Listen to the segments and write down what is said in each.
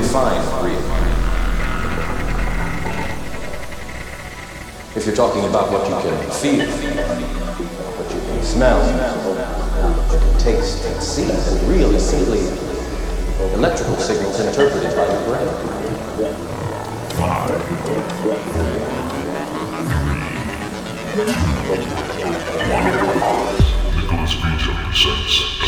define real? If you're talking about what you can feel, what you can smell, what you can taste and see, then real is simply electrical signals interpreted by your brain. Five, Nicholas Vito presents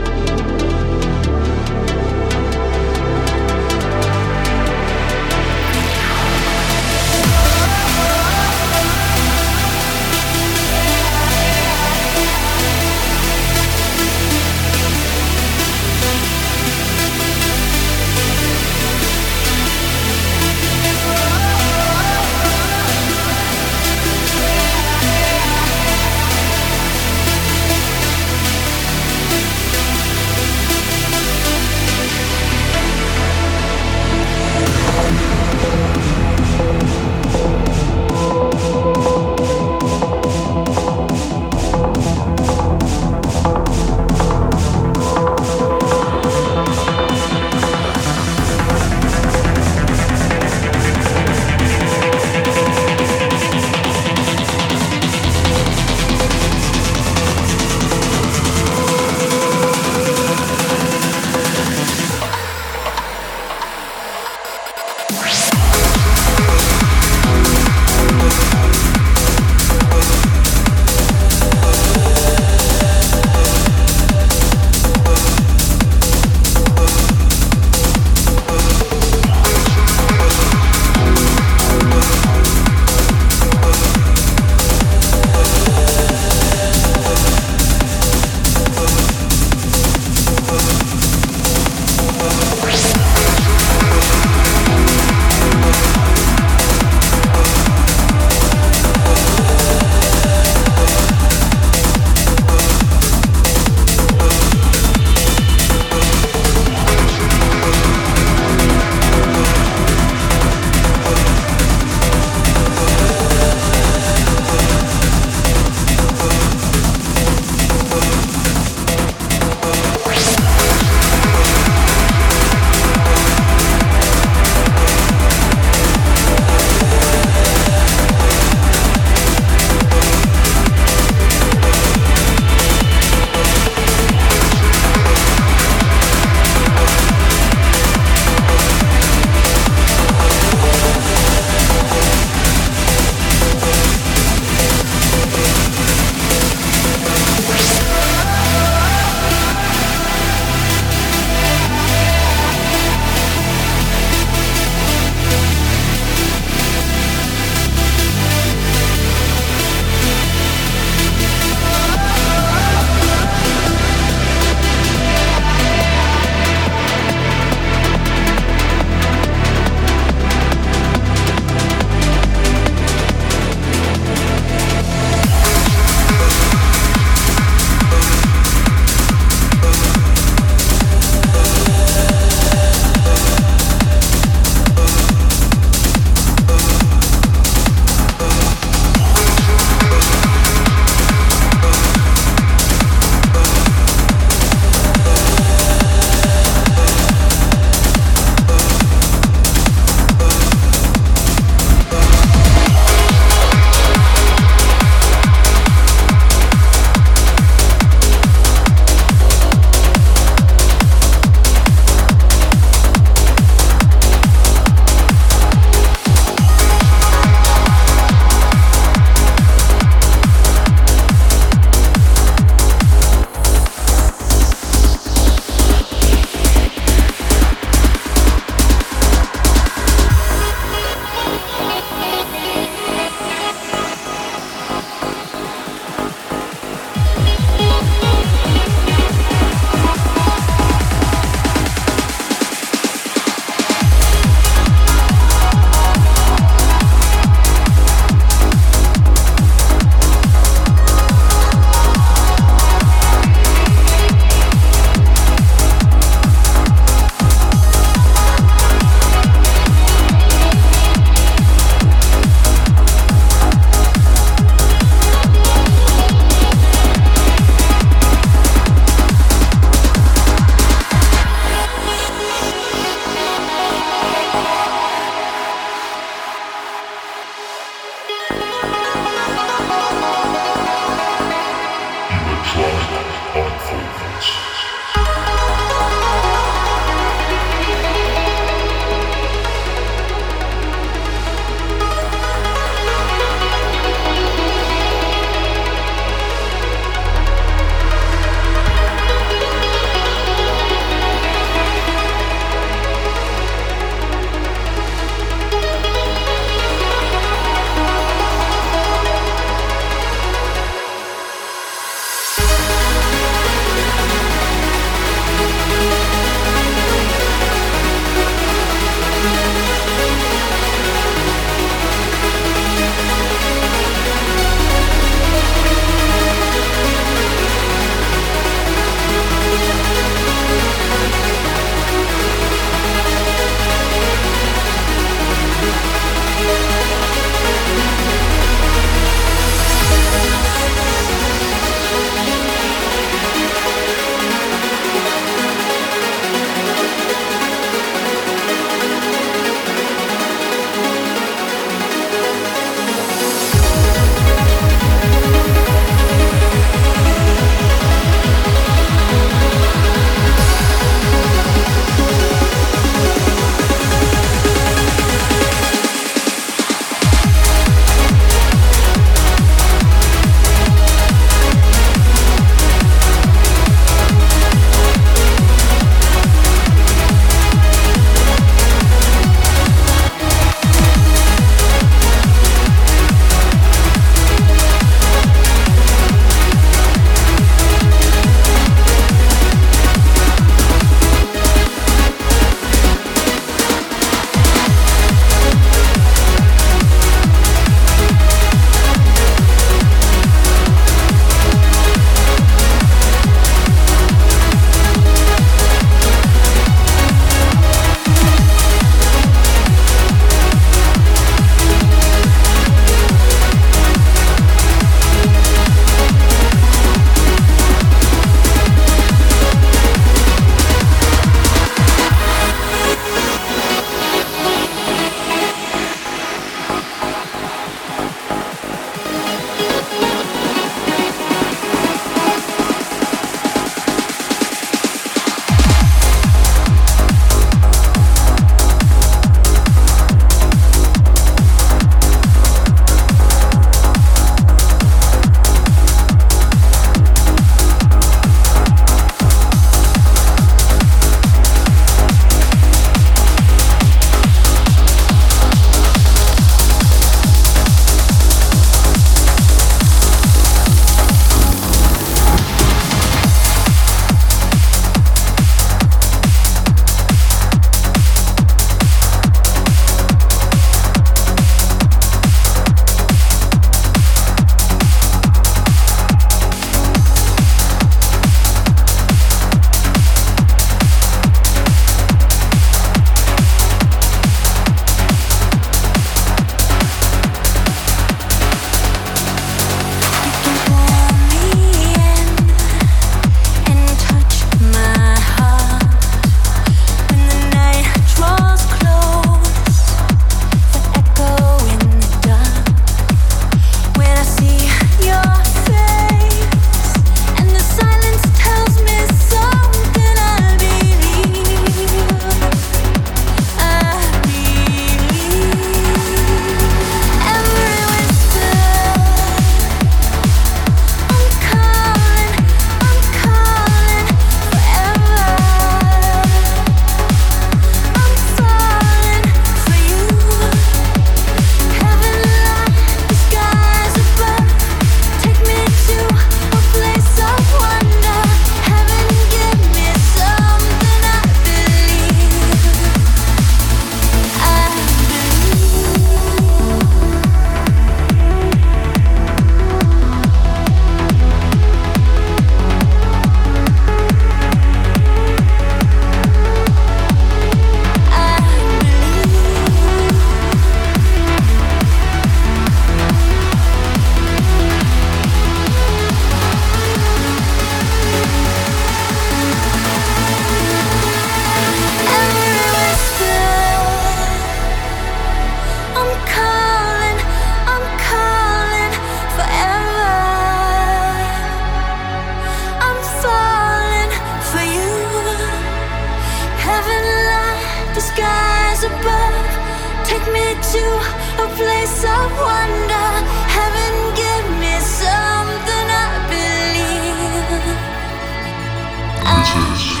Senses.